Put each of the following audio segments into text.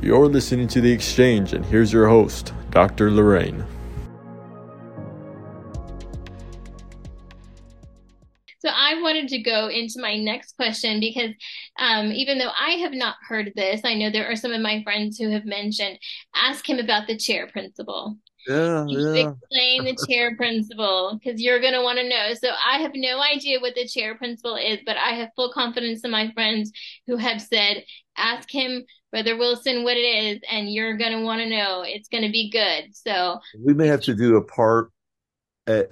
You're listening to The Exchange, and here's your host, Dr. Lorraine. So I wanted to go into my next question because um, even though I have not heard this, I know there are some of my friends who have mentioned ask him about the chair principle. Yeah, yeah. Explain the chair principle because you're going to want to know. So I have no idea what the chair principle is, but I have full confidence in my friends who have said, ask him, Brother Wilson, what it is, and you're going to want to know. It's going to be good. So we may have to do a part a,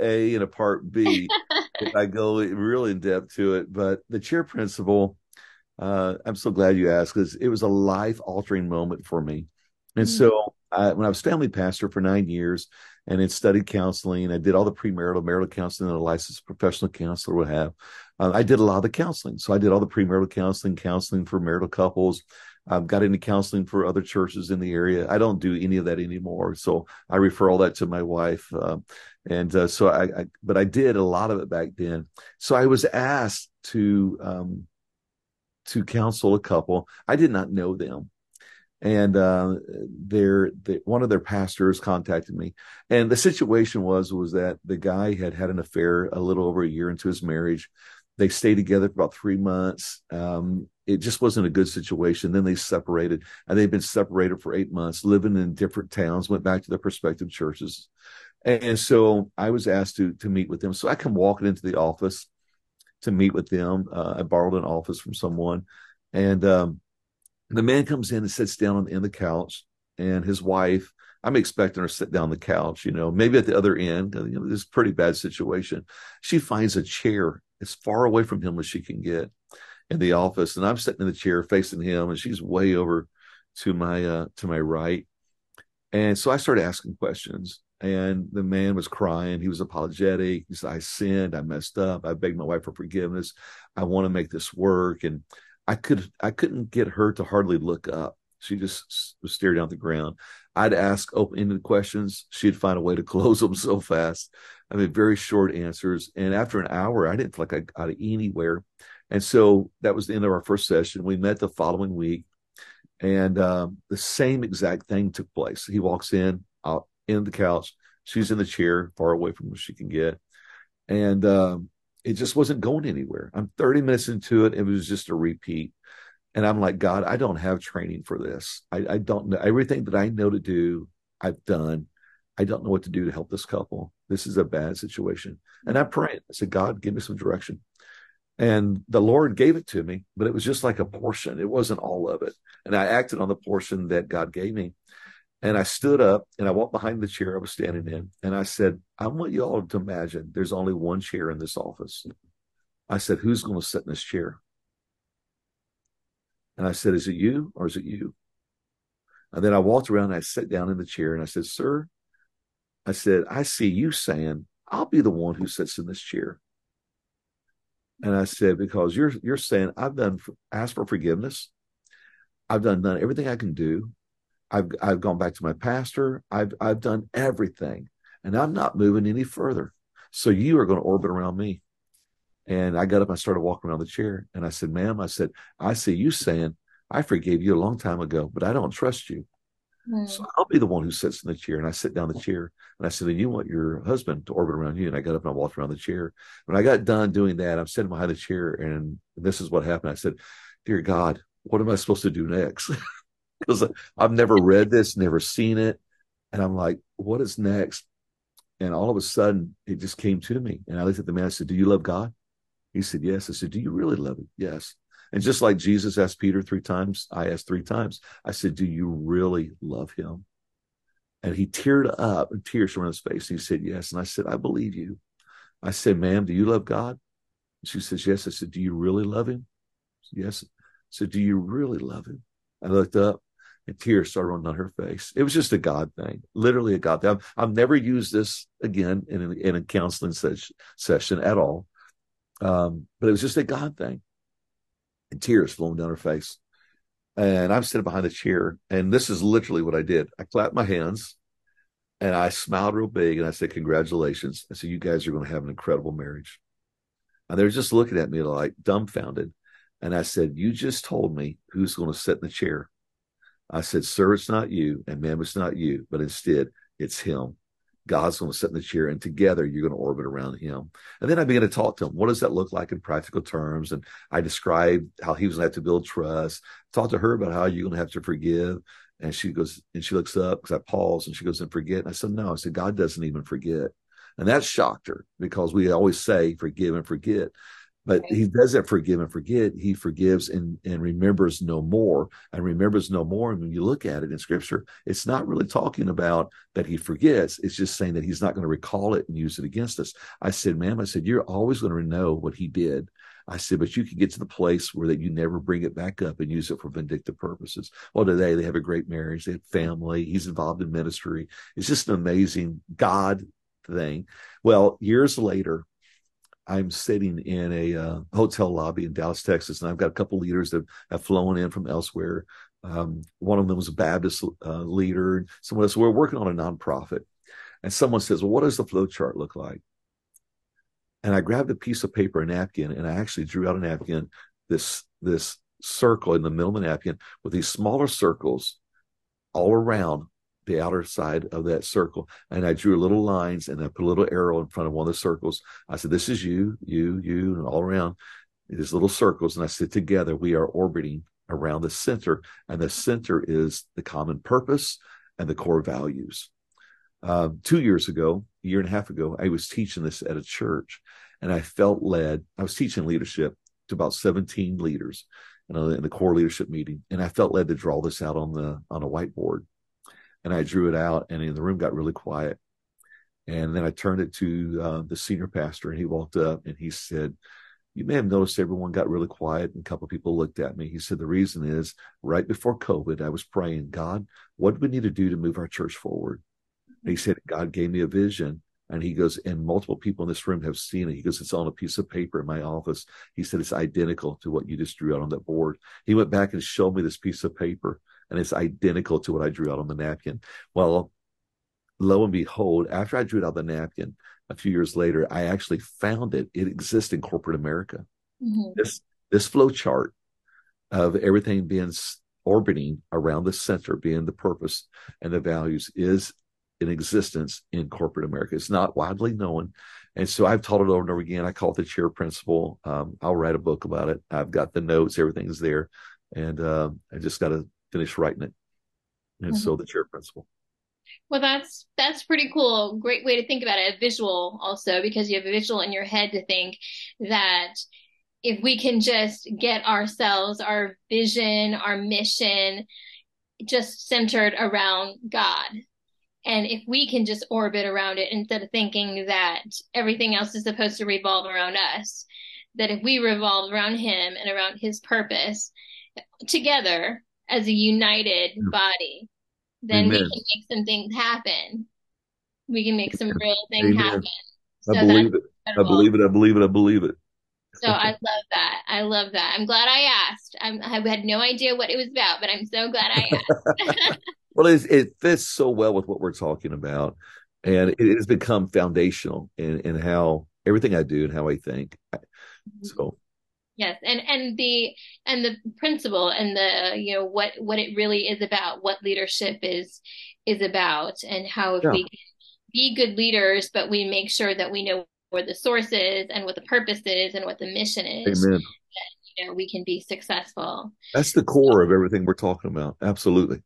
a, and a part B if I go real in depth to it. But the chair principle, uh, I'm so glad you asked because it was a life altering moment for me. And mm-hmm. so I, when I was family pastor for nine years and then studied counseling, I did all the premarital, marital counseling that a licensed professional counselor would have. Uh, I did a lot of the counseling. So I did all the premarital counseling, counseling for marital couples. I've got into counseling for other churches in the area. I don't do any of that anymore. So I refer all that to my wife. Uh, and uh, so I, I, but I did a lot of it back then. So I was asked to, um, to counsel a couple. I did not know them and uh, their the, one of their pastors contacted me, and the situation was was that the guy had had an affair a little over a year into his marriage. They stayed together for about three months. Um, it just wasn't a good situation. Then they separated, and they've been separated for eight months, living in different towns. Went back to their prospective churches, and so I was asked to to meet with them. So I come walking into the office to meet with them. Uh, I borrowed an office from someone, and um, the man comes in and sits down on, the, in the couch, and his wife. I'm expecting her to sit down on the couch, you know, maybe at the other end. You know, this pretty bad situation. She finds a chair as far away from him as she can get in the office, and I'm sitting in the chair facing him, and she's way over to my uh, to my right. And so I started asking questions, and the man was crying. He was apologetic. He said, "I sinned. I messed up. I begged my wife for forgiveness. I want to make this work." And I could I couldn't get her to hardly look up. She just was staring down at the ground. I'd ask open-ended questions. She'd find a way to close them so fast. I mean, very short answers. And after an hour, I didn't feel like I got anywhere. And so that was the end of our first session. We met the following week, and um, the same exact thing took place. He walks in, out in the couch. She's in the chair, far away from where she can get, and um, it just wasn't going anywhere. I'm 30 minutes into it. It was just a repeat. And I'm like, God, I don't have training for this. I, I don't know everything that I know to do. I've done. I don't know what to do to help this couple. This is a bad situation. And I prayed. I said, God, give me some direction. And the Lord gave it to me, but it was just like a portion. It wasn't all of it. And I acted on the portion that God gave me. And I stood up and I walked behind the chair I was standing in. And I said, I want you all to imagine there's only one chair in this office. I said, Who's going to sit in this chair? And I said, Is it you or is it you? And then I walked around and I sat down in the chair and I said, Sir, I said, I see you saying, I'll be the one who sits in this chair. And I said, because you're you're saying I've done asked for forgiveness. I've done done everything I can do. I've I've gone back to my pastor. I've I've done everything, and I'm not moving any further. So you are going to orbit around me. And I got up I started walking around the chair. And I said, ma'am, I said, I see you saying, I forgave you a long time ago, but I don't trust you. Mm. So I'll be the one who sits in the chair. And I sit down the chair and I said, and you want your husband to orbit around you. And I got up and I walked around the chair. When I got done doing that, I'm sitting behind the chair and this is what happened. I said, Dear God, what am I supposed to do next? because I've never read this, never seen it. And I'm like, what is next? And all of a sudden, it just came to me. And I looked at the man. I said, Do you love God? He said, Yes. I said, Do you really love him? Yes. And just like Jesus asked Peter three times, I asked three times. I said, Do you really love him? And he teared up and tears from his face. He said, Yes. And I said, I believe you. I said, Ma'am, do you love God? And She says, Yes. I said, Do you really love him? Yes. I said, Do you really love him? I looked up and tears started running on her face. It was just a God thing, literally a God thing. I've, I've never used this again in a, in a counseling ses- session at all. Um, but it was just a God thing. And tears flowing down her face. And I'm sitting behind a chair. And this is literally what I did. I clapped my hands and I smiled real big and I said, Congratulations. I said, You guys are going to have an incredible marriage. And they were just looking at me like dumbfounded. And I said, You just told me who's going to sit in the chair I said, Sir, it's not you, and ma'am, it's not you, but instead it's him. God's going to sit in the chair and together you're going to orbit around him. And then I began to talk to him. What does that look like in practical terms? And I described how he was going to have to build trust, talk to her about how you're going to have to forgive. And she goes, and she looks up because I paused and she goes, and forget. And I said, no, I said, God doesn't even forget. And that shocked her because we always say forgive and forget but right. he doesn't forgive and forget he forgives and, and remembers no more and remembers no more and when you look at it in scripture it's not really talking about that he forgets it's just saying that he's not going to recall it and use it against us i said ma'am i said you're always going to know what he did I said, but you can get to the place where that you never bring it back up and use it for vindictive purposes. Well, today they have a great marriage. They have family. He's involved in ministry. It's just an amazing God thing. Well, years later, I'm sitting in a uh, hotel lobby in Dallas, Texas, and I've got a couple leaders that have flown in from elsewhere. Um, one of them was a Baptist uh, leader, and someone else. We're working on a nonprofit, and someone says, "Well, what does the flow chart look like?" And I grabbed a piece of paper, a napkin, and I actually drew out a napkin, this this circle in the middle of the napkin with these smaller circles all around the outer side of that circle. And I drew little lines and I put a little arrow in front of one of the circles. I said, This is you, you, you, and all around these little circles. And I said, Together we are orbiting around the center. And the center is the common purpose and the core values. Um, two years ago, a year and a half ago, I was teaching this at a church and I felt led. I was teaching leadership to about 17 leaders you know, in the core leadership meeting. And I felt led to draw this out on the, on a whiteboard and I drew it out, and in the room got really quiet. And then I turned it to uh, the senior pastor, and he walked up and he said, "You may have noticed everyone got really quiet, and a couple people looked at me." He said, "The reason is right before COVID, I was praying, God, what do we need to do to move our church forward?" And he said, God gave me a vision. And he goes, and multiple people in this room have seen it. He goes, it's on a piece of paper in my office. He said, it's identical to what you just drew out on that board. He went back and showed me this piece of paper and it's identical to what I drew out on the napkin. Well, lo and behold, after I drew it out the napkin a few years later, I actually found it. It exists in corporate America. Mm-hmm. This this flow chart of everything being orbiting around the center, being the purpose and the values, is in existence in corporate America. It's not widely known. And so I've taught it over and over again. I call it the chair principle. Um, I'll write a book about it. I've got the notes, everything's there. And uh, I just got to finish writing it. And mm-hmm. so the chair principle. Well, that's that's pretty cool. Great way to think about it. A visual also because you have a visual in your head to think that if we can just get ourselves, our vision, our mission, just centered around God. And if we can just orbit around it instead of thinking that everything else is supposed to revolve around us, that if we revolve around Him and around His purpose together, as a united body, then Amen. we can make some things happen. We can make some real things Amen. happen. So I believe it. I believe it. I believe it. I believe it. So I love that. I love that. I'm glad I asked. I'm, i had no idea what it was about, but I'm so glad I asked. well, it, it fits so well with what we're talking about, and it has become foundational in, in how everything I do and how I think. Mm-hmm. So Yes, and and the and the principle and the you know what what it really is about, what leadership is is about, and how if yeah. we be good leaders, but we make sure that we know where the source is and what the purpose is and what the mission is. Amen. That, you know, we can be successful. That's the core of everything we're talking about. Absolutely.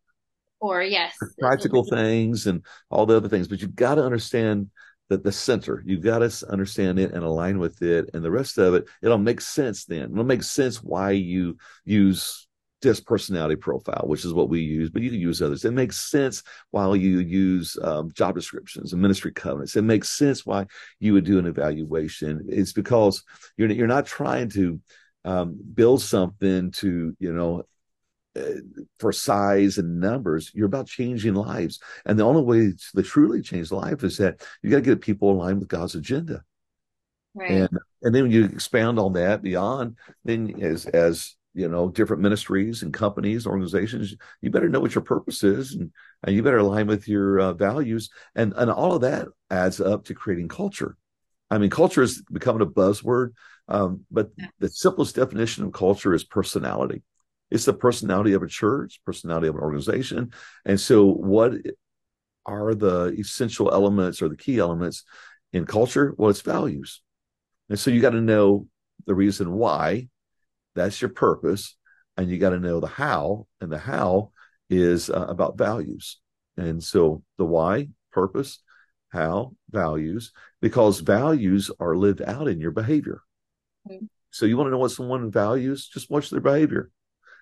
Or yes, practical things and all the other things, but you've got to understand the, the center. You've got to understand it and align with it. And the rest of it, it'll make sense then. It'll make sense why you use this personality profile, which is what we use, but you can use others. It makes sense while you use um, job descriptions and ministry covenants. It makes sense why you would do an evaluation. It's because you're you're not trying to um, build something to you know for size and numbers. You're about changing lives. And the only way to truly change life is that you got to get people aligned with God's agenda. Right. And and then when you expand on that beyond, then as as you know, different ministries and companies, organizations, you better know what your purpose is, and, and you better align with your uh, values, and and all of that adds up to creating culture. I mean, culture is becoming a buzzword, um, but the simplest definition of culture is personality. It's the personality of a church, personality of an organization. And so, what are the essential elements or the key elements in culture? Well, it's values. And so, you got to know the reason why. That's your purpose. And you got to know the how. And the how is uh, about values. And so, the why, purpose, how, values, because values are lived out in your behavior. Mm-hmm. So, you want to know what someone values? Just watch their behavior.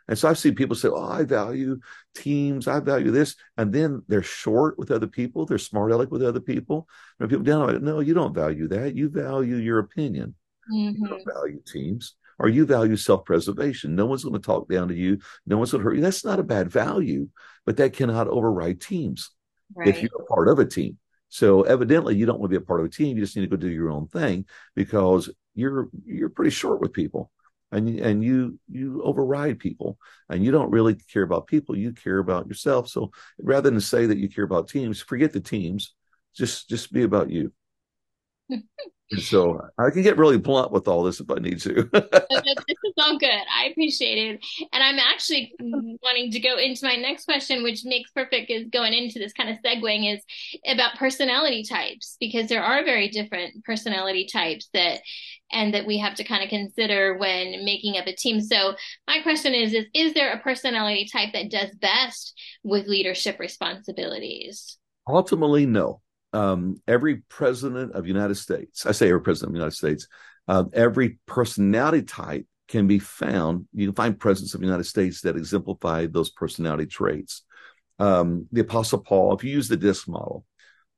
And so I've seen people say, Oh, I value teams, I value this. And then they're short with other people, they're smart aleck with other people. And people down like, no, you don't value that. You value your opinion. Mm-hmm. You don't value teams. Or you value self-preservation. No one's going to talk down to you. No one's going to hurt you. That's not a bad value, but that cannot override teams right. if you're a part of a team. So evidently you don't want to be a part of a team. You just need to go do your own thing because you're you're pretty short with people and and you you override people and you don't really care about people you care about yourself so rather than say that you care about teams forget the teams just just be about you so I can get really blunt with all this if I need to. this is all good. I appreciate it. And I'm actually wanting to go into my next question, which makes perfect is going into this kind of segueing is about personality types, because there are very different personality types that and that we have to kind of consider when making up a team. So my question is, is is there a personality type that does best with leadership responsibilities? Ultimately, no um, every president of the United States, I say every president of the United States, uh, every personality type can be found. You can find presidents of the United States that exemplify those personality traits. Um, the Apostle Paul, if you use the DISC model,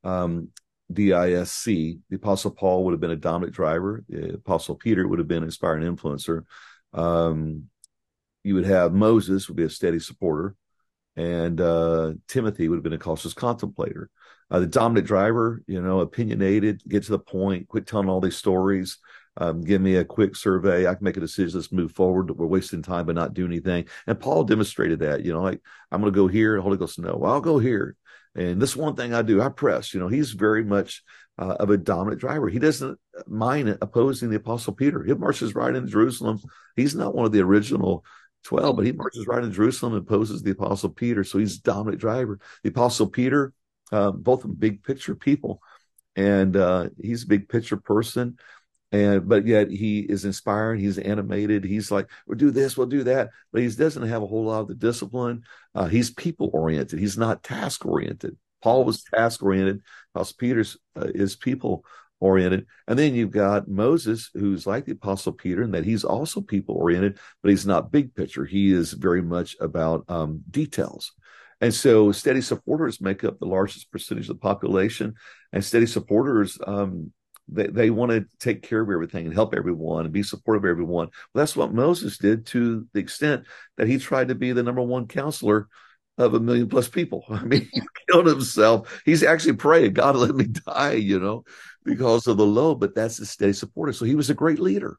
um, DISC, the Apostle Paul would have been a dominant driver. The Apostle Peter would have been an inspiring influencer. Um, you would have Moses would be a steady supporter, and uh, Timothy would have been a cautious contemplator uh, the dominant driver, you know, opinionated, get to the point, quit telling all these stories. Um, give me a quick survey. I can make a decision. Let's move forward. We're wasting time but not do anything. And Paul demonstrated that, you know, like I'm going to go here. Holy Ghost, no, I'll go here. And this one thing I do, I press, you know, he's very much uh, of a dominant driver. He doesn't mind opposing the apostle Peter. He marches right into Jerusalem. He's not one of the original 12, but he marches right into Jerusalem and opposes the apostle Peter. So he's dominant driver. The apostle Peter, uh, both big picture people, and uh, he's a big picture person. And but yet he is inspiring. He's animated. He's like, we'll do this, we'll do that. But he doesn't have a whole lot of the discipline. Uh, he's people oriented. He's not task oriented. Paul was task oriented. Apostle Peter's uh, is people oriented. And then you've got Moses, who's like the Apostle Peter, and that he's also people oriented, but he's not big picture. He is very much about um, details. And so steady supporters make up the largest percentage of the population. And steady supporters, um, they, they want to take care of everything and help everyone and be supportive of everyone. Well, that's what Moses did to the extent that he tried to be the number one counselor of a million plus people. I mean, he killed himself. He's actually praying, God, let me die, you know, because of the load. But that's a steady supporter. So he was a great leader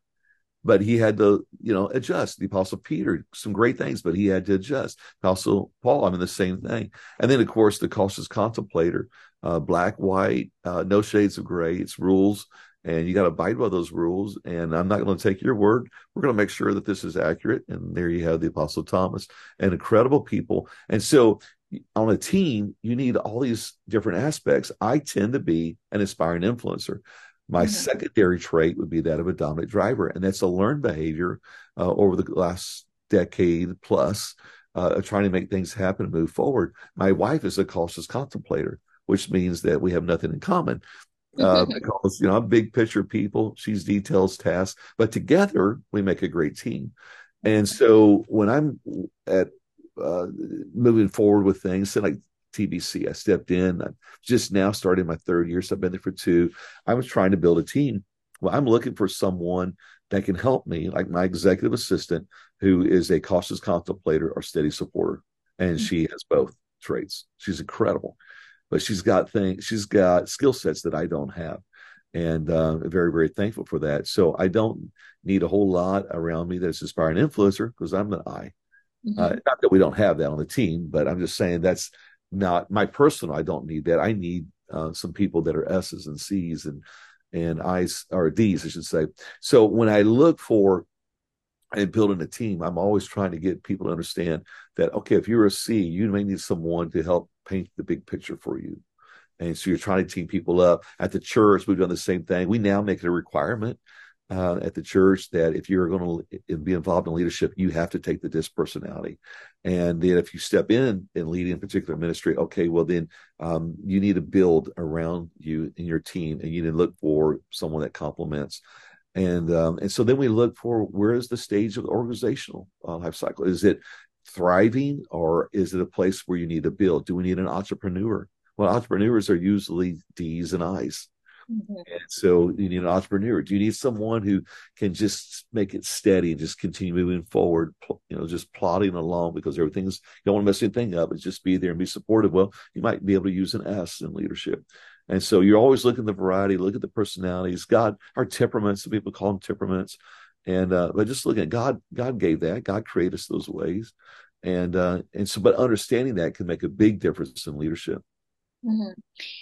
but he had to, you know, adjust. The Apostle Peter, some great things, but he had to adjust. Apostle Paul, I mean, the same thing. And then, of course, the cautious contemplator, uh, black, white, uh, no shades of gray. It's rules, and you got to abide by those rules. And I'm not going to take your word. We're going to make sure that this is accurate. And there you have the Apostle Thomas and incredible people. And so, on a team, you need all these different aspects. I tend to be an inspiring influencer. My mm-hmm. secondary trait would be that of a dominant driver, and that's a learned behavior uh, over the last decade plus uh, of trying to make things happen and move forward. My wife is a cautious contemplator, which means that we have nothing in common. Uh, because you know I'm big picture people, she's details, tasks, but together we make a great team. And so when I'm at uh, moving forward with things, so like TBC. I stepped in. I'm just now starting my third year, so I've been there for two. I was trying to build a team. Well, I'm looking for someone that can help me, like my executive assistant, who is a cautious contemplator or steady supporter, and mm-hmm. she has both traits. She's incredible, but she's got things. She's got skill sets that I don't have, and uh, very very thankful for that. So I don't need a whole lot around me that's inspiring influencer because I'm an I. Mm-hmm. Uh, not that we don't have that on the team, but I'm just saying that's not my personal. I don't need that. I need uh, some people that are S's and C's and and I's or D's, I should say. So when I look for and building a team, I'm always trying to get people to understand that, okay, if you're a C, you may need someone to help paint the big picture for you. And so you're trying to team people up. At the church, we've done the same thing. We now make it a requirement uh, at the church that if you're going to be involved in leadership, you have to take the disc personality. And then if you step in and lead in particular ministry, okay, well then um, you need to build around you and your team, and you need to look for someone that complements. And um, and so then we look for where is the stage of the organizational uh, life cycle? Is it thriving or is it a place where you need to build? Do we need an entrepreneur? Well, entrepreneurs are usually D's and I's. Mm-hmm. And so you need an entrepreneur. Do you need someone who can just make it steady and just continue moving forward, you know, just plodding along because everything's, you don't want to mess anything up. It's just be there and be supportive. Well, you might be able to use an S in leadership. And so you're always looking at the variety, look at the personalities. God, our temperaments, some people call them temperaments. And uh, but just looking at God, God gave that. God created us those ways. And uh, and so but understanding that can make a big difference in leadership. Mm-hmm.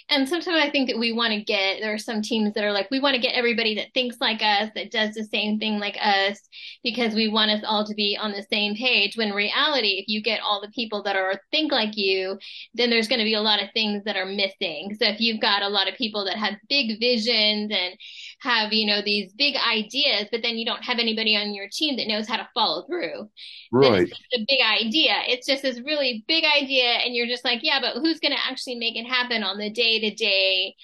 And sometimes I think that we want to get, there are some teams that are like, we want to get everybody that thinks like us, that does the same thing like us, because we want us all to be on the same page. When reality, if you get all the people that are think like you, then there's going to be a lot of things that are missing. So if you've got a lot of people that have big visions and have, you know, these big ideas, but then you don't have anybody on your team that knows how to follow through. Right. It's a big idea. It's just this really big idea. And you're just like, yeah, but who's going to actually make it happen on the day to day?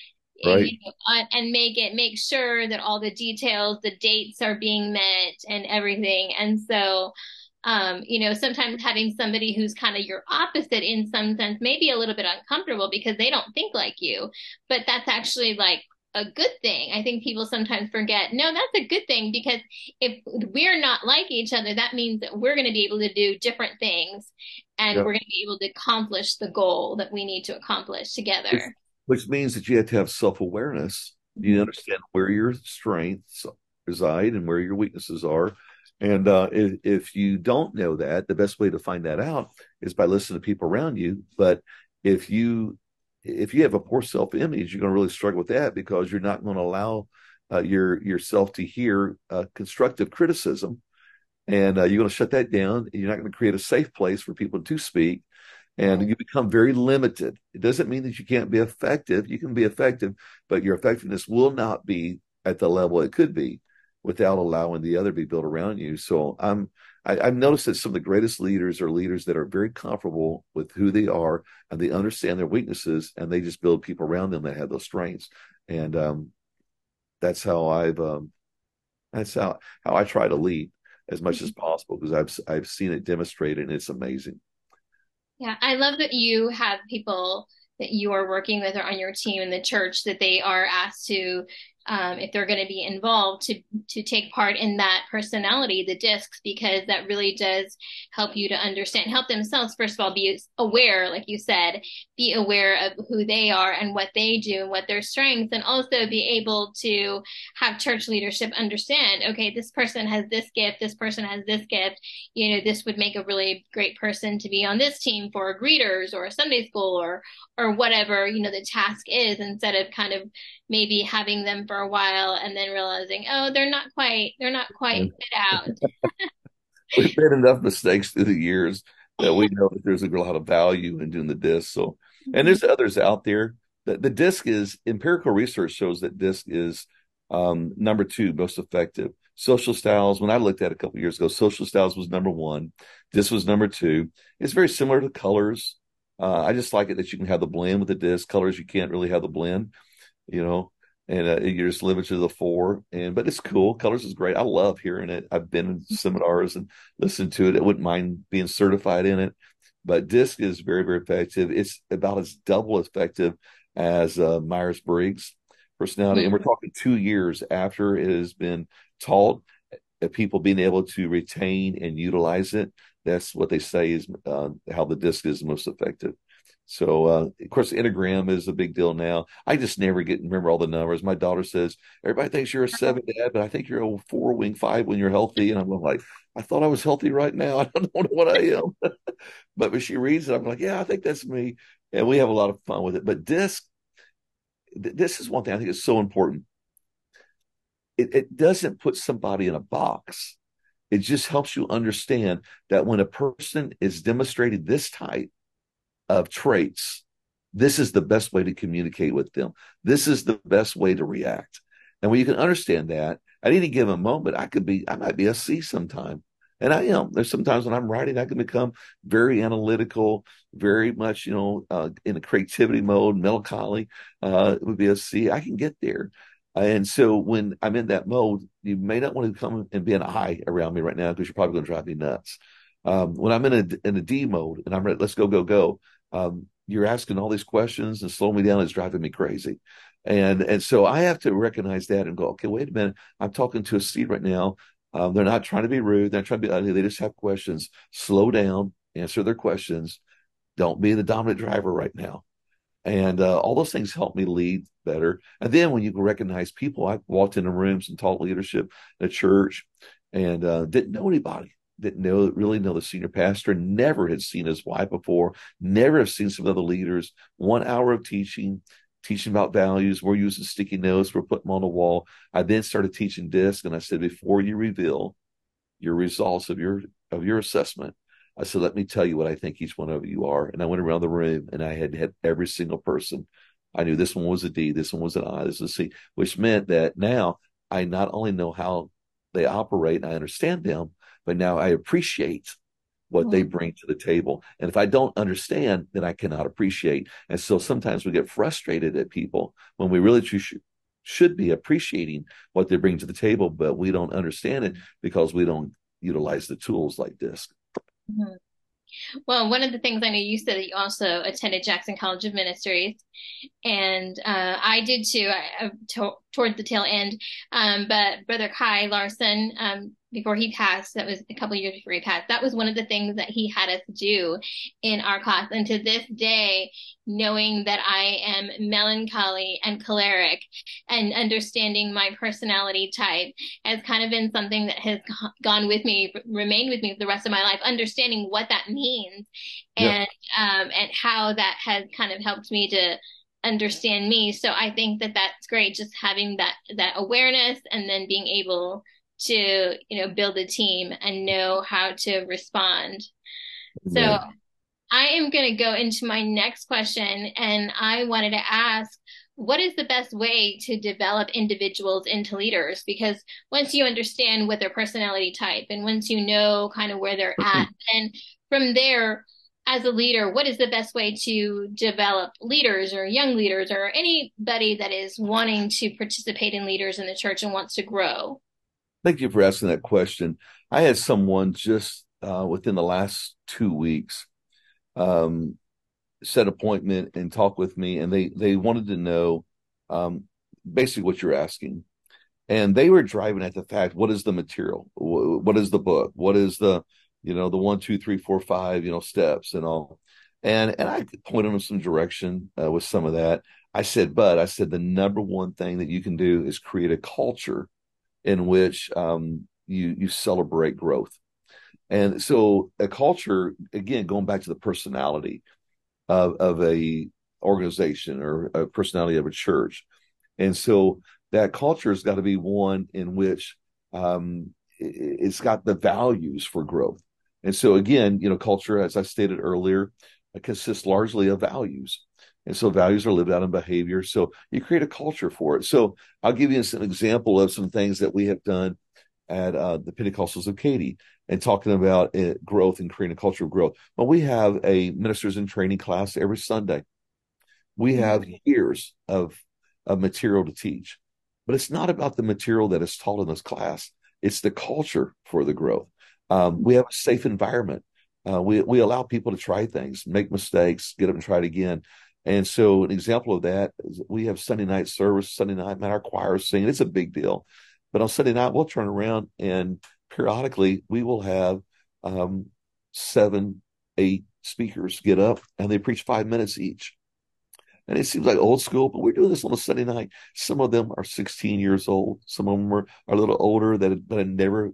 Right. and make it make sure that all the details the dates are being met and everything and so um, you know, sometimes having somebody who's kind of your opposite in some sense may be a little bit uncomfortable because they don't think like you, but that's actually like a good thing. I think people sometimes forget, no, that's a good thing because if we're not like each other, that means that we're going to be able to do different things and yep. we're going to be able to accomplish the goal that we need to accomplish together. Which, which means that you have to have self awareness. You mm-hmm. understand where your strengths reside and where your weaknesses are. And uh, if, if you don't know that, the best way to find that out is by listening to people around you. But if you if you have a poor self image, you're going to really struggle with that because you're not going to allow uh, your yourself to hear uh, constructive criticism, and uh, you're going to shut that down. You're not going to create a safe place for people to speak, and you become very limited. It doesn't mean that you can't be effective. You can be effective, but your effectiveness will not be at the level it could be without allowing the other to be built around you. So I'm I, have noticed that some of the greatest leaders are leaders that are very comfortable with who they are and they understand their weaknesses and they just build people around them that have those strengths. And um, that's how I've um, that's how how I try to lead as much as mm-hmm. possible because I've I've seen it demonstrated and it's amazing. Yeah, I love that you have people that you are working with or on your team in the church that they are asked to um, if they're going to be involved to to take part in that personality the discs because that really does help you to understand help themselves first of all be aware like you said be aware of who they are and what they do and what their strengths and also be able to have church leadership understand okay this person has this gift this person has this gift you know this would make a really great person to be on this team for greeters or sunday school or or whatever you know the task is instead of kind of maybe having them for a while and then realizing, oh, they're not quite, they're not quite fit out. We've made enough mistakes through the years that we know that there's a lot of value in doing the disc. So, and there's others out there. The, the disc is empirical research shows that disc is um, number two most effective. Social styles, when I looked at it a couple years ago, social styles was number one. This was number two. It's very similar to colors. Uh, I just like it that you can have the blend with the disc. Colors, you can't really have the blend you know, and uh, you're just limited to the four. And but it's cool. Colors is great. I love hearing it. I've been in seminars and listened to it. I wouldn't mind being certified in it. But DISC is very very effective. It's about as double effective as uh, Myers Briggs personality, mm-hmm. and we're talking two years after it has been taught. Uh, people being able to retain and utilize it. That's what they say is uh, how the disc is most effective. So, uh, of course, Enneagram is a big deal now. I just never get remember all the numbers. My daughter says everybody thinks you're a seven dad, but I think you're a four wing five when you're healthy. And I'm like, I thought I was healthy right now. I don't know what I am. but when she reads it, I'm like, yeah, I think that's me. And we have a lot of fun with it. But this, this is one thing I think is so important. It, it doesn't put somebody in a box. it just helps you understand that when a person is demonstrated this type of traits, this is the best way to communicate with them. This is the best way to react. And when you can understand that, at any given moment, I could be, I might be a C sometime. And I am. There's sometimes when I'm writing, I can become very analytical, very much, you know, uh, in a creativity mode, melancholy. Uh, it would be a C. I can get there. And so when I'm in that mode, you may not want to come and be an I around me right now because you're probably going to drive me nuts. Um, when I'm in a in a D mode and I'm ready, let's go, go, go. Um, you're asking all these questions and slowing me down is driving me crazy. And and so I have to recognize that and go, okay, wait a minute. I'm talking to a seed right now. Um, they're not trying to be rude. They're trying to be. They just have questions. Slow down, answer their questions. Don't be the dominant driver right now. And uh, all those things help me lead better. And then when you recognize people, I walked into rooms and taught leadership in at church and uh, didn't know anybody didn't know really know the senior pastor, never had seen his wife before, never have seen some other leaders. One hour of teaching, teaching about values. We're using sticky notes, we're putting them on the wall. I then started teaching disc, and I said, before you reveal your results of your of your assessment, I said, let me tell you what I think each one of you are. And I went around the room and I had had every single person. I knew this one was a D, this one was an I, this was a C, which meant that now I not only know how they operate and I understand them, but now I appreciate what they mm-hmm. bring to the table. And if I don't understand, then I cannot appreciate. And so sometimes we get frustrated at people when we really should, should be appreciating what they bring to the table, but we don't understand it because we don't utilize the tools like DISC. Mm-hmm. Well, one of the things I know you said that you also attended Jackson College of Ministries, and uh, I did too. I, I to, towards the tail end, um, but Brother Kai Larson um, before he passed, that was a couple years before he passed, that was one of the things that he had us do in our class. And to this day, knowing that I am melancholy and choleric and understanding my personality type has kind of been something that has gone with me, remained with me for the rest of my life, understanding what that means and, um, and how that has kind of helped me to understand me. So I think that that's great. Just having that, that awareness and then being able to you know build a team and know how to respond so i am going to go into my next question and i wanted to ask what is the best way to develop individuals into leaders because once you understand what their personality type and once you know kind of where they're at then from there as a leader what is the best way to develop leaders or young leaders or anybody that is wanting to participate in leaders in the church and wants to grow Thank you for asking that question. I had someone just uh, within the last two weeks um, set appointment and talk with me, and they they wanted to know um, basically what you're asking, and they were driving at the fact: what is the material? What is the book? What is the you know the one, two, three, four, five you know steps and all, and and I pointed them some direction uh, with some of that. I said, but I said the number one thing that you can do is create a culture in which um, you you celebrate growth. And so a culture, again, going back to the personality of, of a organization or a personality of a church. And so that culture has got to be one in which um, it's got the values for growth. And so again, you know, culture, as I stated earlier, consists largely of values. And so values are lived out in behavior. So you create a culture for it. So I'll give you an example of some things that we have done at uh, the Pentecostals of Katy and talking about uh, growth and creating a culture of growth. Well, we have a ministers in training class every Sunday. We have years of, of material to teach, but it's not about the material that is taught in this class. It's the culture for the growth. Um, we have a safe environment. Uh, we we allow people to try things, make mistakes, get up and try it again. And so, an example of that is we have Sunday night service, Sunday night, man, our choir is singing. It's a big deal. But on Sunday night, we'll turn around and periodically we will have um, seven, eight speakers get up and they preach five minutes each. And it seems like old school, but we're doing this on a Sunday night. Some of them are 16 years old. Some of them are, are a little older that, that had never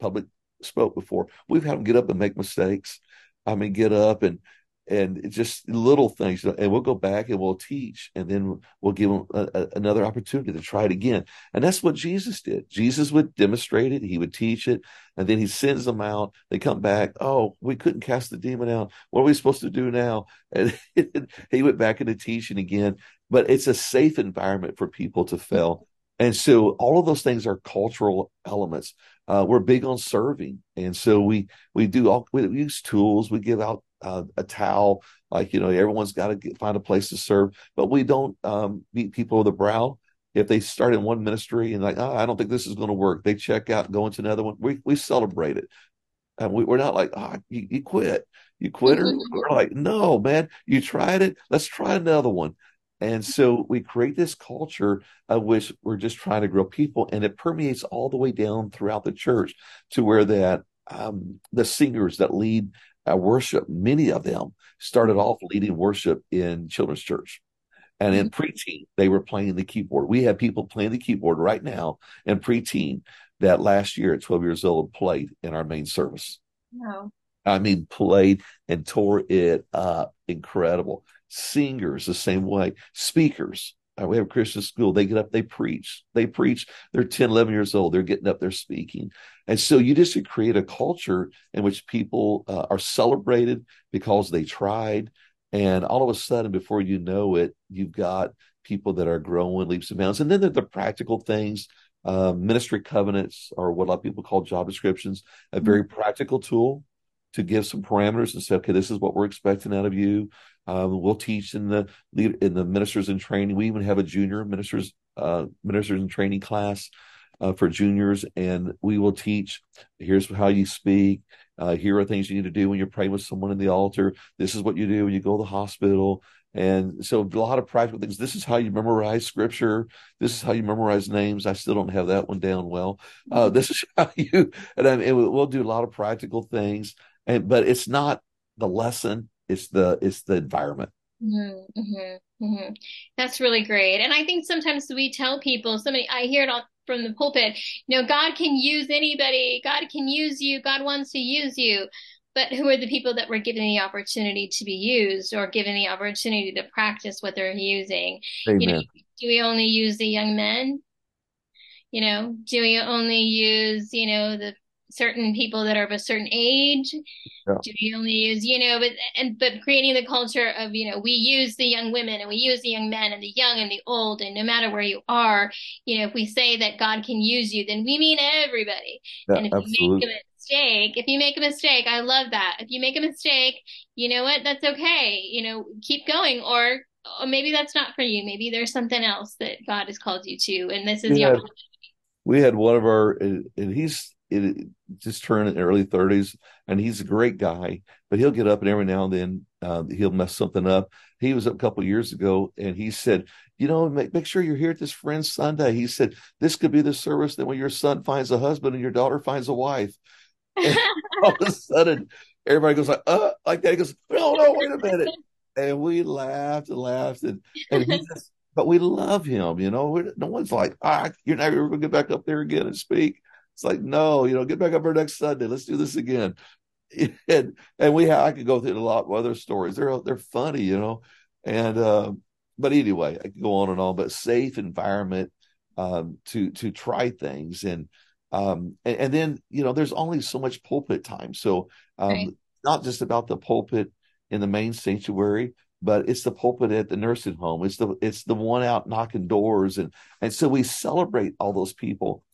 public spoke before. We've had them get up and make mistakes. I mean, get up and and just little things and we'll go back and we'll teach and then we'll give them a, a, another opportunity to try it again. And that's what jesus did. Jesus would demonstrate it. He would teach it and then he sends them out. They come back. Oh we couldn't cast the demon out. What are we supposed to do now? And he went back into teaching again. But it's a safe environment for people to fail and so all of those things are cultural elements uh, we're big on serving and so we we do all we use tools we give out uh, a towel. Like you know, everyone's got to find a place to serve, but we don't um, beat people with a brow. If they start in one ministry and like, oh, I don't think this is going to work, they check out go into another one. We we celebrate it, and we, are not like, oh, you, you quit, you quitter. Mm-hmm. We're like, no, man, you tried it. Let's try another one. And so we create this culture of which we're just trying to grow people, and it permeates all the way down throughout the church to where that um, the singers that lead uh, worship, many of them started off leading worship in children's church. And in mm-hmm. preteen, they were playing the keyboard. We have people playing the keyboard right now in preteen that last year at 12 years old played in our main service. Wow. I mean, played and tore it up. Incredible. Singers, the same way. Speakers, uh, we have a Christian school. They get up, they preach. They preach. They're 10, 11 years old. They're getting up, they're speaking. And so you just create a culture in which people uh, are celebrated because they tried. And all of a sudden, before you know it, you've got people that are growing leaps and bounds. And then there are the practical things. Uh, ministry covenants, or what a lot of people call job descriptions, a very mm-hmm. practical tool to give some parameters and say, okay, this is what we're expecting out of you. Um, we'll teach in the in the ministers in training. We even have a junior ministers uh, ministers in training class uh, for juniors, and we will teach. Here's how you speak. Uh, here are things you need to do when you're praying with someone in the altar. This is what you do when you go to the hospital. And so a lot of practical things. This is how you memorize scripture. This is how you memorize names. I still don't have that one down well. Uh, this is how you, and, I, and we'll do a lot of practical things. And, but it's not the lesson it's the it's the environment. Mm-hmm, mm-hmm, mm-hmm. that's really great. And i think sometimes we tell people somebody i hear it all from the pulpit you know god can use anybody. God can use you. God wants to use you. But who are the people that were given the opportunity to be used or given the opportunity to practice what they're using? Amen. you know do we only use the young men? You know do we only use you know the certain people that are of a certain age yeah. do we only use you know but and but creating the culture of you know we use the young women and we use the young men and the young and the old and no matter where you are you know if we say that god can use you then we mean everybody. Yeah, and if absolutely. you make a mistake if you make a mistake i love that. If you make a mistake you know what? That's okay. You know keep going. Or, or maybe that's not for you. Maybe there's something else that god has called you to and this is we your had, we had one of our and he's it, just turned in early 30s and he's a great guy but he'll get up and every now and then uh, he'll mess something up. He was up a couple years ago and he said you know make, make sure you're here at this friend's sunday. He said this could be the service that when your son finds a husband and your daughter finds a wife. All of a sudden everybody goes like uh like that. He goes no no wait a minute. And we laughed and laughed and and he just but we love him you know? No one's like ah you're never going to get back up there again and speak it's like, no, you know, get back up for next Sunday. Let's do this again. And and we have, I could go through a lot of other stories. They're they're funny, you know. And uh, but anyway, I could go on and on. But safe environment um, to to try things and um and, and, then you know there's only so much pulpit time. So um right. not just about the pulpit in the main sanctuary, but it's the pulpit at the nursing home. It's the it's the one out knocking doors and and so we celebrate all those people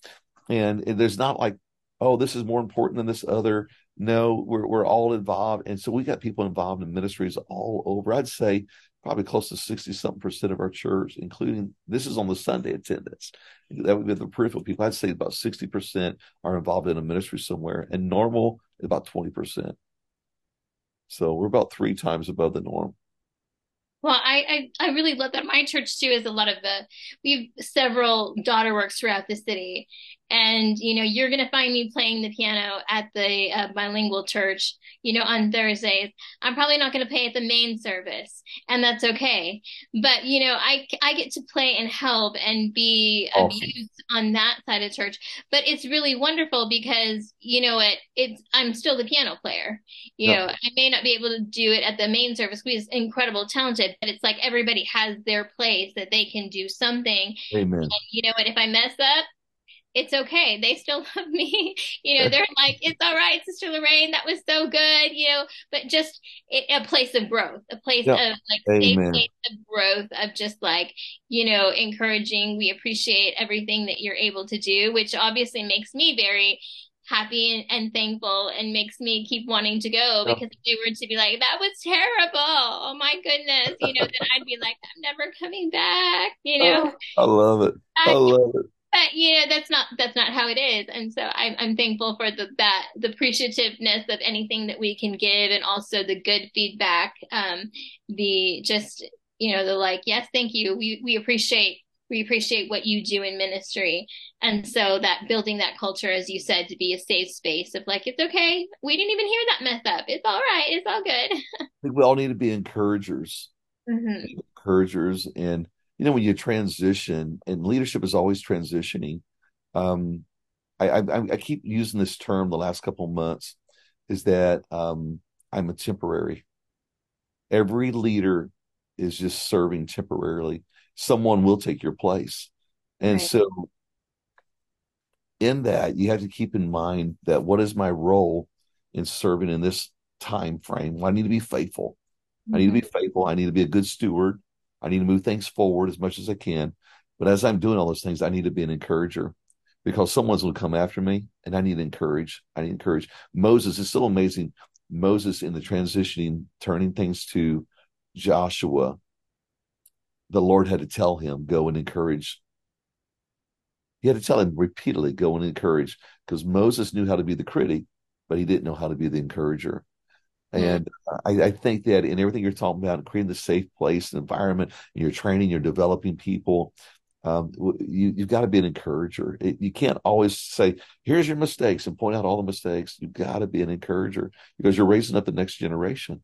and there's not like oh this is more important than this other. No we're, we're all involved. And so we got people involved in ministries all over. I'd say probably close to 60 something percent of our church including this is on the sunday attendance that would be the of people. I'd say about 60 percent are involved in a ministry somewhere and normal is about 20 percent. So we're about three times above the norm. Well, I, I, I really love that. My church too is a lot of the we have several daughter works throughout the city, and you know you're going to find me playing the piano at the uh, bilingual church you know on thursdays. I'm probably not going to play at the main service and that's okay. But you know i i get to play and help and be awesome. abused on that side of church. But it's really wonderful because you know it it's i'm still the piano player. You know i may not be able to do it at the main service because incredible talented but it's like everybody has their place that they can do something Amen. And, you know what if i mess up it's okay. They still love me. you know, they're like, it's all right, Sister Lorraine. That was so good. You know, but just it, a place of growth, a place of like a place of growth of just like, you know, encouraging. We appreciate everything that you're able to do, which obviously makes me very happy and, and thankful and makes me keep wanting to go because if they were to be like, that was terrible. Oh my goodness. You know, then I'd be like, I'm never coming back. You know, oh, I love it. I love it but you know that's not that's not how it is and so i'm, I'm thankful for the that the appreciativeness of anything that we can give and also the good feedback um the just you know the like yes thank you we we appreciate we appreciate what you do in ministry. And so that building that culture as you said to be a safe space of like it's okay. We didn't even hear that mess up. It's all right. It's all good. I think we all need to be encouragers. Mm-hmm. encouragers and you know when you transition and leadership is always transitioning um i i, I keep using this term the last couple months is that um i'm a temporary. Every leader is just serving temporarily someone will take your place and right. so in that you have to keep in mind that what is my role in serving in this time frame well, i need to be faithful mm-hmm. i need to be mm-hmm. faithful i need to be a good steward I need to move things forward as much as I can. But as I'm doing all those things, I need to be an encourager because someone's going to come after me and I need to encourage. I need to encourage. Moses is still amazing. Moses in the transitioning, turning things to Joshua, the Lord had to tell him, go and encourage. He had to tell him repeatedly, go and encourage, because Moses knew how to be the critic, but he didn't know how to be the encourager. And I, I, think that in everything you're talking about, creating the safe place and environment, and you're training, you're developing people. Um, you, have got to be an encourager. It, you can't always say, "Here's your mistakes" and point out all the mistakes. You've got to be an encourager because you're raising up the next generation.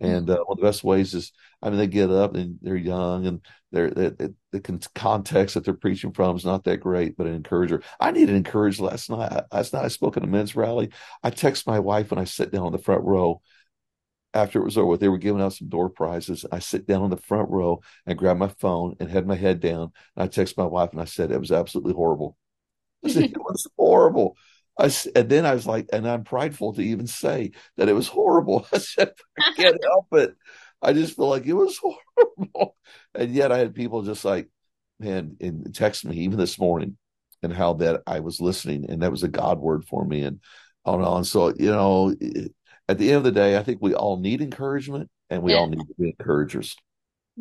And uh, one of the best ways is, I mean, they get up and they're young and they're, they, the context that they're preaching from is not that great, but an encourager. I needed encouraged last night. Last night I spoke at a men's rally. I text my wife when I sit down on the front row after it was over, they were giving out some door prizes. I sit down in the front row and grab my phone and had my head down. And I text my wife and I said, it was absolutely horrible. I said, it was horrible. I, and then I was like, and I'm prideful to even say that it was horrible. I said, I can't help it. I just feel like it was horrible. And yet I had people just like, man, and text me even this morning and how that I was listening. And that was a God word for me. And on and on. So, you know, at the end of the day, I think we all need encouragement and we all need to be encouragers.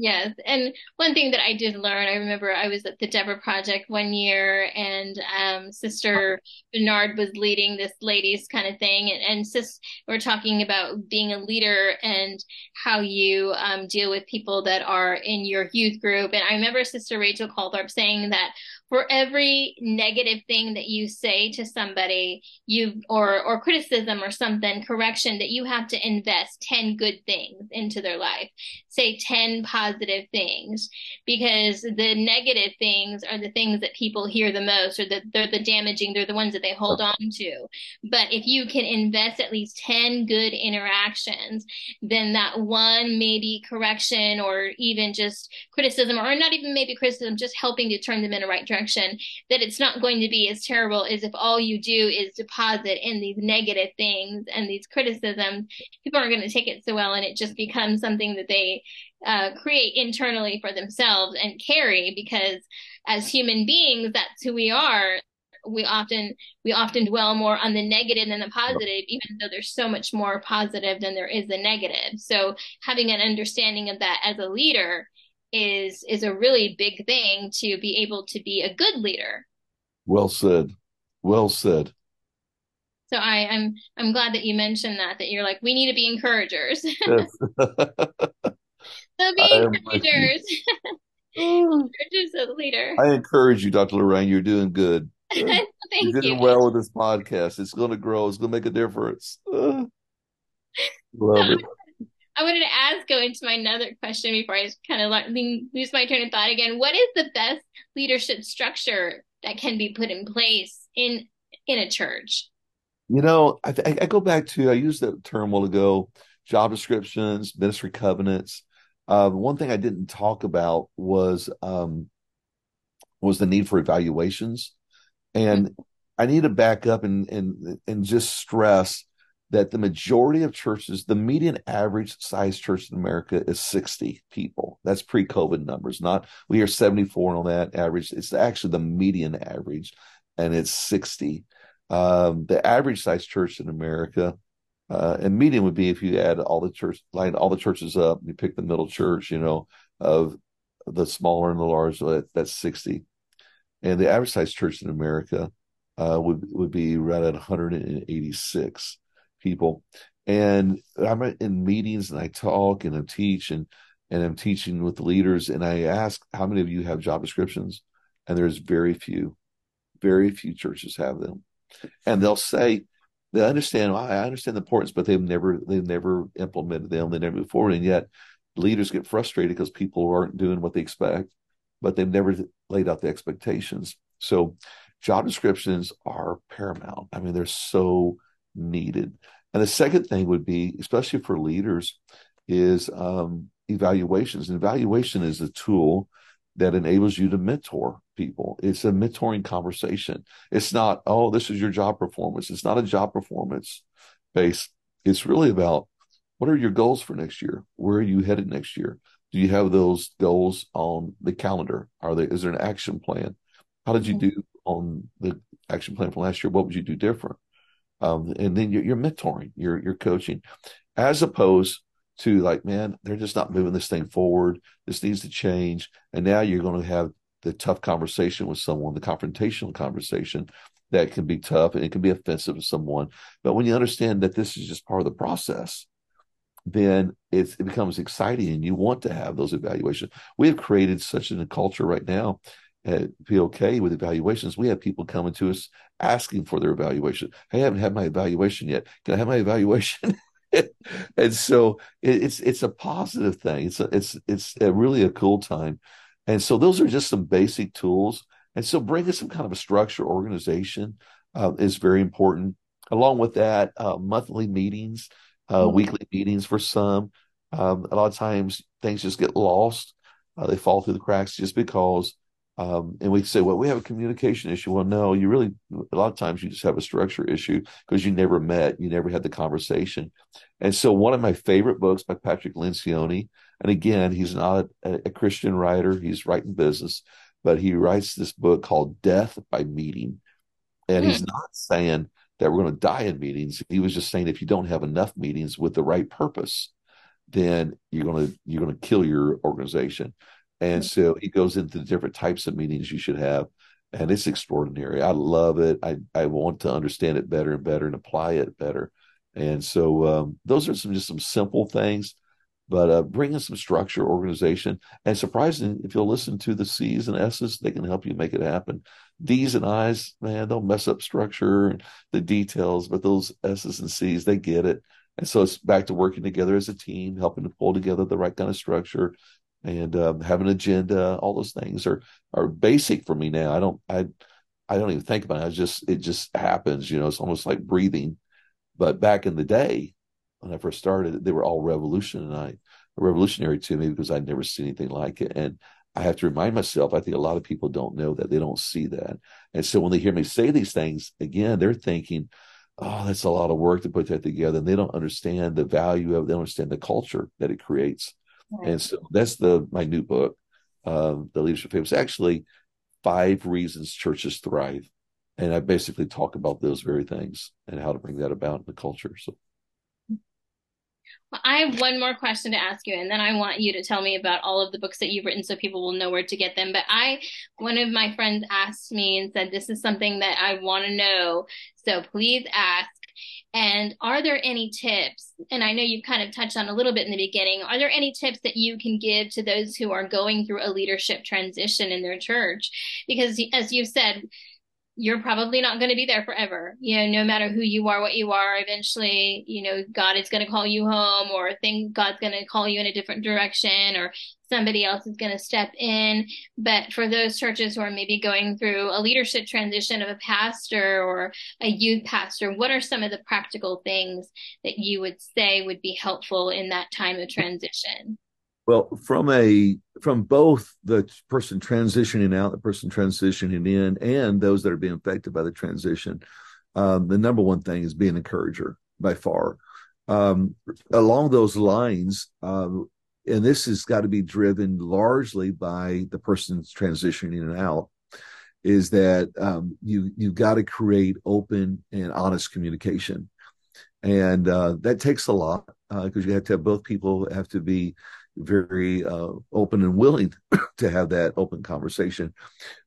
Yes. And one thing that I did learn, I remember I was at the Deborah Project one year and um, Sister Bernard was leading this ladies kind of thing. And, and sis, we're talking about being a leader and how you um, deal with people that are in your youth group. And I remember Sister Rachel Calthorpe saying that for every negative thing that you say to somebody you or or criticism or something correction that you have to invest 10 good things into their life. Say 10 positive things because the negative things are the things that people hear the most or that they're the damaging they're the ones that they hold on to. But if you can invest at least 10 good interactions then that one maybe correction or even just criticism or not even maybe criticism just helping to turn them in the right direction direction, that it's not going to be as terrible as if all you do is deposit in these negative things and these criticisms. People aren't going to take it so well, and it just becomes something that they uh, create internally for themselves and carry because as human beings, that's who we are we often we often dwell more on the negative than the positive even though there's so much more positive than there is the negative so having an understanding of that as a leader is is a really big thing to be able to be a good leader. Well said. Well said. So I, I'm I'm glad that you mentioned that that you're like we need to be encouragers. Yes. so be encouragers. encouragers a leader. I encourage you, Dr. Lorraine. You're doing good. Thank You're doing you. well with this podcast. It's going to grow. It's going to make a difference. Love it. I wanted to ask, go into my another question before I kind of lose my train of thought again. What is the best leadership structure that can be put in place in in a church? You know, I, I go back to I used that term a while ago: job descriptions, ministry covenants. Uh, one thing I didn't talk about was um, was the need for evaluations, and I need to back up and and and just stress that the majority of churches, the median average size church in America is 60 people. That's pre-COVID numbers. Not we are 74 on that average. It's actually the median average, and it's 60. Um, the average size church in America, uh, and median would be if you add all the church, line all the churches up, you pick the middle church, you know, of the smaller and the large, that, that's 60. And the average size church in America uh, would would be right at 186 people. And I'm in meetings and I talk and I teach and and I'm teaching with leaders and I ask how many of you have job descriptions, and there's very few, very few churches have them, and they'll say they understand. I understand the importance, but they've never they've never implemented them. They never move forward, and yet leaders get frustrated because people aren't doing what they expect, but they've never laid out the expectations. So job descriptions are paramount. I mean, they're so needed. And the second thing would be, especially for leaders, is um, evaluations. And evaluation is a tool that enables you to mentor people. It's a mentoring conversation. It's not, oh, this is your job performance. It's not a job performance base. It's really about what are your goals for next year? Where are you headed next year? Do you have those goals on the calendar? Are there is there an action plan? How did you mm-hmm. do on the action plan from last year? What would you do different? Um, and then you're, you're mentoring, you're you're coaching, as opposed to like, man, they're just not moving this thing forward. This needs to change. And now you're going to have the tough conversation with someone, the confrontational conversation that can be tough and it can be offensive to someone. But when you understand that this is just part of the process, then it becomes exciting and you want to have those evaluations. We have created such a culture right now at POK with evaluations. We have people coming to us asking for their evaluation. Hey, I haven't had my evaluation yet. Can I have my evaluation? and so it, it's it's a positive thing. It's a, it's it's a really a cool time. And so those are just some basic tools. And so bringing some kind of a structure organization uh, is very important. Along with that, uh, monthly meetings, uh, mm-hmm. weekly meetings for some. Um, a lot of times things just get lost. Uh, they fall through the cracks just because um, and we say, well, we have a communication issue. Well, no, you really, a lot of times you just have a structure issue because you never met, you never had the conversation. And so, one of my favorite books by Patrick Lencioni, and again, he's not a, a Christian writer, he's writing business, but he writes this book called Death by Meeting. And mm-hmm. he's not saying that we're going to die in meetings. He was just saying if you don't have enough meetings with the right purpose, then you're going to you're going to kill your organization. And so he goes into the different types of meetings you should have. And it's extraordinary. I love it. I, I want to understand it better and better and apply it better. And so um, those are some just some simple things, but uh, bringing some structure, organization, and surprising if you'll listen to the C's and S's, they can help you make it happen. D's and I's, man, they'll mess up structure and the details, but those S's and C's, they get it. And so it's back to working together as a team, helping to pull together the right kind of structure, and um, have an agenda. All those things are are basic for me now. I don't I I don't even think about it. Just it just happens. You know, it's almost like breathing. But back in the day, when I first started, they were all revolutionary, revolutionary to me because I'd never seen anything like it. And I have to remind myself. I think a lot of people don't know that they don't see that. And so when they hear me say these things again, they're thinking, "Oh, that's a lot of work to put that together." And they don't understand the value of. They don't understand the culture that it creates. And so that's the my new book, um, the leadership famous. Actually, five reasons churches thrive, and I basically talk about those very things and how to bring that about in the culture. So. Well, I have one more question to ask you, and then I want you to tell me about all of the books that you've written so people will know where to get them. But I, one of my friends asked me and said, This is something that I want to know. So please ask and are there any tips? And I know you've kind of touched on a little bit in the beginning. Are there any tips that you can give to those who are going through a leadership transition in their church? Because as you've said, you're probably not going to be there forever. You know, no matter who you are, what you are, eventually, you know, God is going to call you home or think God's going to call you in a different direction or somebody else is going to step in. But for those churches who are maybe going through a leadership transition of a pastor or a youth pastor, what are some of the practical things that you would say would be helpful in that time of transition? Well, from a from both the person transitioning out, the person transitioning in, and those that are being affected by the transition, um, the number one thing is being an encourager by far. Um, along those lines, um, and this has got to be driven largely by the person's transitioning in and out is that um, you you've got to create open and honest communication and uh, that takes a lot because uh, you have to have both people have to be very uh, open and willing to have that open conversation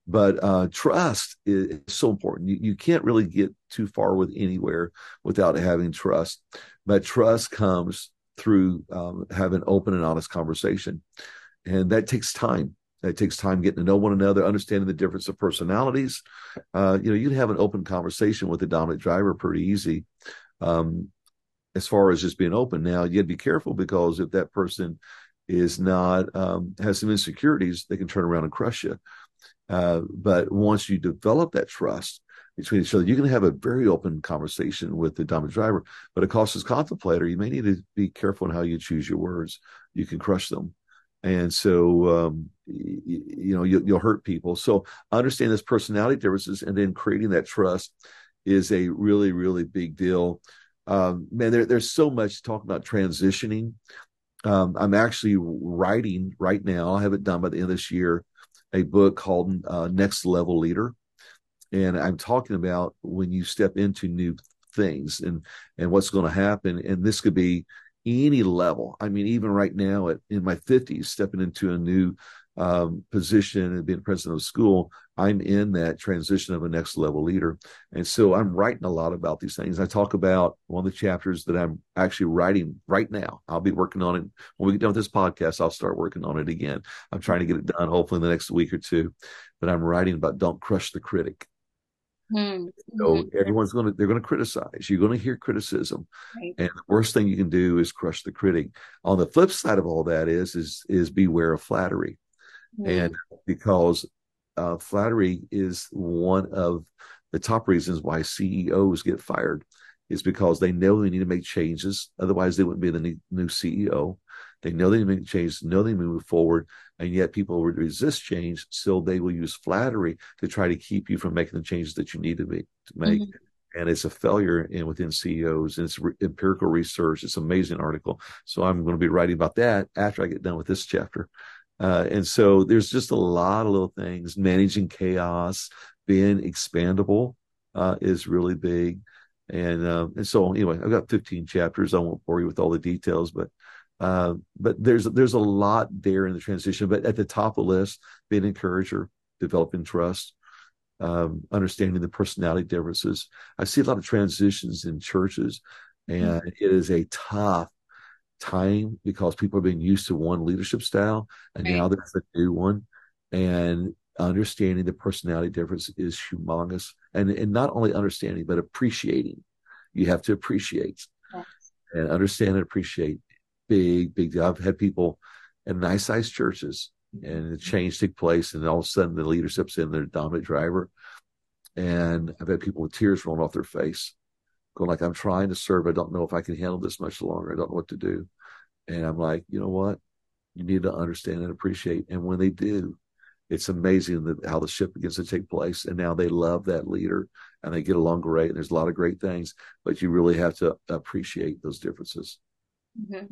but uh, trust is, so important you, you can't really get too far with anywhere without having trust but trust comes through um, having open and honest conversation. And that takes time. It takes time getting to know one another, understanding the difference of personalities. Uh, you know, you can have an open conversation with a dominant driver pretty easy. Um, as far as just being open. Now, you would be careful because if that person is not um, has some insecurities, they can turn around and crush you. Uh, but once you develop that trust, between each other. You can have a very open conversation with the dominant driver, but a cautious contemplator, you may need to be careful in how you choose your words. You can crush them. And so, um, you, you, know, you, will hurt people. So understand this personality differences and then creating that trust is a really, really big deal. Um, man, there, there's so much talk about transitioning. Um, I'm actually writing right now, I have it done by the end of this year, a book called uh, Next Level Leader. And i'm talking about when you step into new things and and what's going to happen. And this could be any level. I mean even right now at in my 50s stepping into a new um, position and being president of school i'm in that transition of a next level leader. And so i'm writing a lot about these things. I talk about one of the chapters that i'm actually writing right now. I'll be working on it. When we get done with this podcast i'll start working on it again. I'm trying to get it done hopefully in the next week or two. But i'm writing about don't crush the critic. Mm-hmm. So everyone's going to they're going to criticize. You're going to hear criticism, right. and the worst thing you can do is crush the critic. On the flip side of all that is is is beware of flattery, mm-hmm. and because uh, flattery is one of the top reasons why CEOs get fired is because they know they need to make changes. Otherwise, they wouldn't be the new CEO. They know they need to make changes, know they need to move forward, and yet people would resist change. So they will use flattery to try to keep you from making the changes that you need to, be, to make. Mm-hmm. And it's a failure in within CEOs, and it's re- empirical research. It's an amazing article. So I'm going to be writing about that after I get done with this chapter. Uh, and so there's just a lot of little things. Managing chaos, being expandable uh, is really big. And uh, and so anyway, I've got 15 chapters. I won't bore you with all the details, but uh, but there's there's a lot there in the transition. But at the top of the list, being an encourager, developing trust, um, understanding the personality differences. I see a lot of transitions in churches, and mm-hmm. it is a tough time because people are being used to one leadership style, and right. now there's a new one, and understanding the personality difference is humongous, and and not only understanding but appreciating. You have to appreciate yes. and understand and appreciate big, big deal. I've had people in nice sized churches and the mm-hmm. change took place and all of a sudden the leadership's in their dominant driver. And I've had people with tears rolling off their face going like, I'm trying to serve. I don't know if I can handle this much longer. I don't know what to do. And I'm like, you know what? You need to understand and appreciate. And when they do, it's amazing that how the ship begins to take place. And now they love that leader and they get along great. And there's a lot of great things, but you really have to appreciate those differences. Mm-hmm.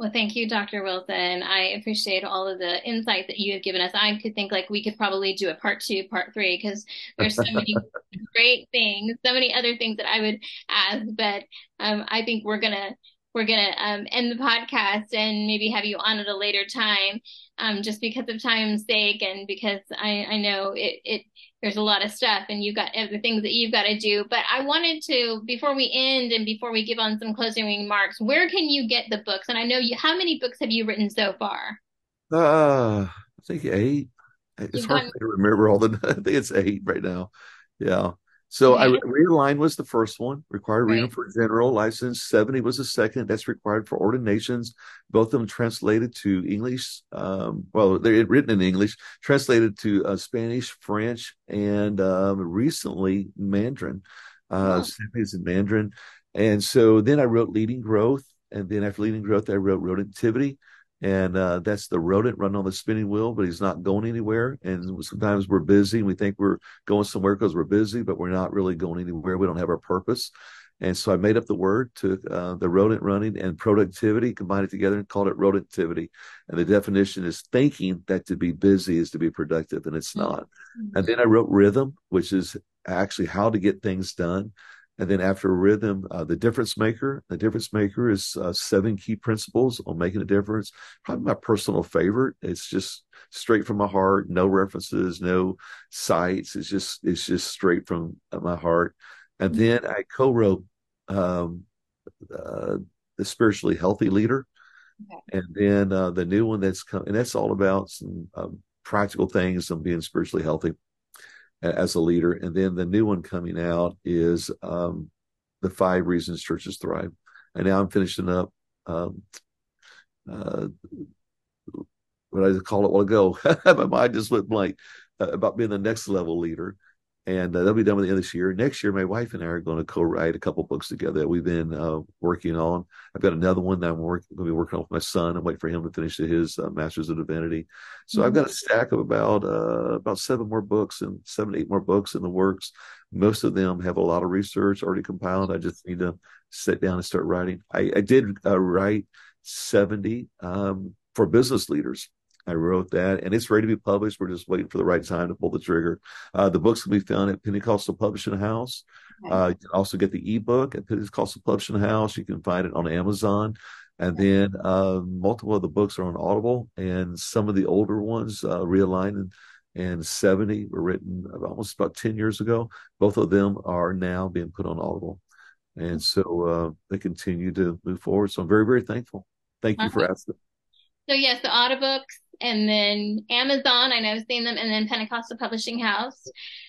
Well, thank you, Dr. Wilson. I appreciate all of the insight that you have given us. I could think like we could probably do a part two, part three, because there's so many great things, so many other things that I would ask. But um, I think we're gonna we're gonna um, end the podcast and maybe have you on at a later time, um, just because of time's sake and because I I know it it there's a lot of stuff and you've got other things that you've got to do. But I wanted to, before we end and before we give on some closing remarks, where can you get the books? And I know you, how many books have you written so far? Uh, I think eight. It's you've hard to remember all the, I think it's eight right now. Yeah. So I realigned was the first one, required reading Right. for general license. 70 was the second. That's required for ordinations. Both of them translated to English. Um, well, they're written in English, translated to uh, Spanish, French, and um, recently Mandarin. Uh, Oh, is in Mandarin. And so then I wrote Leading Growth. And then after Leading Growth, I wrote Rodentivity and uh, that's the rodent running on the spinning wheel, but he's not going anywhere. And sometimes we're busy and we think we're going somewhere because we're busy, but we're not really going anywhere. We don't have our purpose. And so I made up the word, took uh, the rodent running and productivity, combined it together and called it rodentivity. And the definition is thinking that to be busy is to be productive, and it's not. mm-hmm. And then I wrote rhythm, which is actually how to get things done. And then after rhythm, uh, the difference maker. The difference maker is uh, seven key principles on making a difference. Probably my personal favorite. It's just straight from my heart, no references, no sites. It's just it's just straight from my heart. And then I co-wrote um, uh, the spiritually healthy leader, Okay. and then uh, the new one that's come, and that's all about some um, practical things on being spiritually healthy as a leader. And then the new one coming out is um, the five reasons churches thrive. And now I'm finishing up um, uh, what I call it a while ago. My mind just went blank uh, about being the next level leader. And uh, that'll be done by the end of this year. Next year, my wife and I are going to co-write a couple books together that we've been uh, working on. I've got another one that I'm work, going to be working on with my son. I'm waiting for him to finish his uh, Master's of Divinity. So I've got a stack of about uh, about seven more books and seven, eight more books in the works. Most of them have a lot of research already compiled. I just need to sit down and start writing. I, I did uh, write 70 um, for business leaders. I wrote that, and it's ready to be published. We're just waiting for the right time to pull the trigger. Uh, the books can be found at Pentecostal Publishing House. Okay. Uh, you can also get the ebook at Pentecostal Publishing House. You can find it on Amazon. And then uh, multiple of the books are on Audible, and some of the older ones, uh, and, and 70, were written almost about 10 years ago. Both of them are now being put on Audible. And so uh, they continue to move forward. So I'm very, very thankful. Thank you for asking. So yes, the audiobooks and then Amazon, I know I've seen them, and then Pentecostal Publishing House.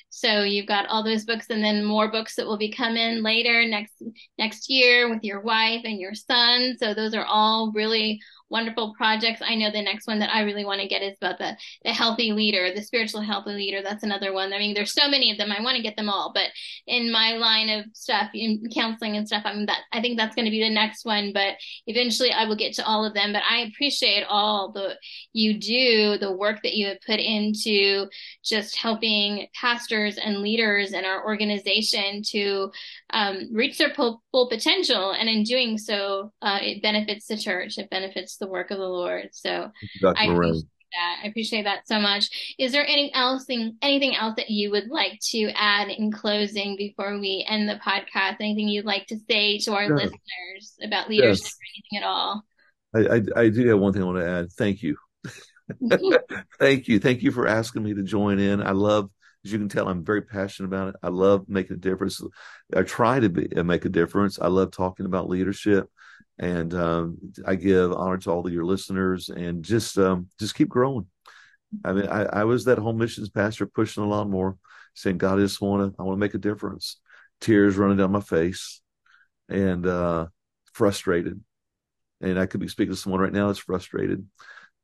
So you've got all those books and then more books that will be coming later next next year with your wife and your son. So those are all really wonderful projects. I know the next one that I really want to get is about the the healthy leader, the spiritual healthy leader. That's another one. I mean, there's so many of them. I want to get them all, but in my line of stuff, in counseling and stuff, I'm that I think that's going to be the next one. But eventually, I will get to all of them. But I appreciate all the you do, the work that you have put into just helping pastors and leaders in our organization to um, reach their full, full, potential. And in doing so, uh, it benefits the church, it benefits the work of the Lord. So Dr. I Moran. appreciate that. I appreciate that so much. Is there anything else, anything else that you would like to add in closing before we end the podcast? Anything you'd like to say to our Yes. listeners about leadership Yes. or anything at all? I, I, I do have one thing I want to add. Thank you. Mm-hmm. Thank you. Thank you for asking me to join in. I love, as you can tell, I'm very passionate about it. I love making a difference. I try to be make a difference. I love talking about leadership, and um, I give honor to all of your listeners, and just um, just keep growing. I mean, I, I was that home missions pastor pushing a lot more, saying, "God, I just want to, I want to make a difference." Tears running down my face, and uh, frustrated. And I could be speaking to someone right now that's frustrated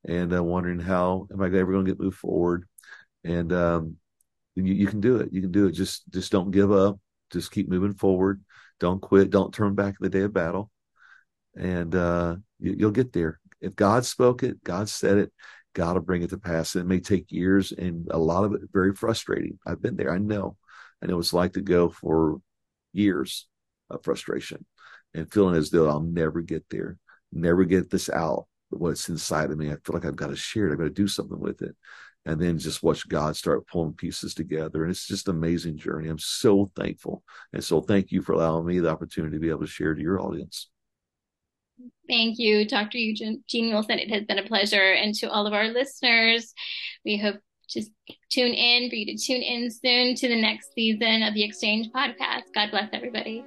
and uh, wondering how am I ever going to get moved forward. And um, you, you can do it. You can do it. Just just don't give up. Just keep moving forward. Don't quit. Don't turn back in the day of battle. And uh, you, you'll get there. If God spoke it, God said it. God will bring it to pass. And it may take years, and a lot of it very frustrating. I've been there. I know. I know it's like to go for years of frustration and feeling as though I'll never get there, never get this out. What's inside of me, I feel like I've got to share it. I've got to do something with it. And then just watch God start pulling pieces together. And it's just an amazing journey. I'm so thankful. And so thank you for allowing me the opportunity to be able to share to your audience. Thank you, Dr. Eugene Wilson. It has been a pleasure. And to all of our listeners, we hope to tune in for you to tune in soon to the next season of the Exchange podcast. God bless everybody.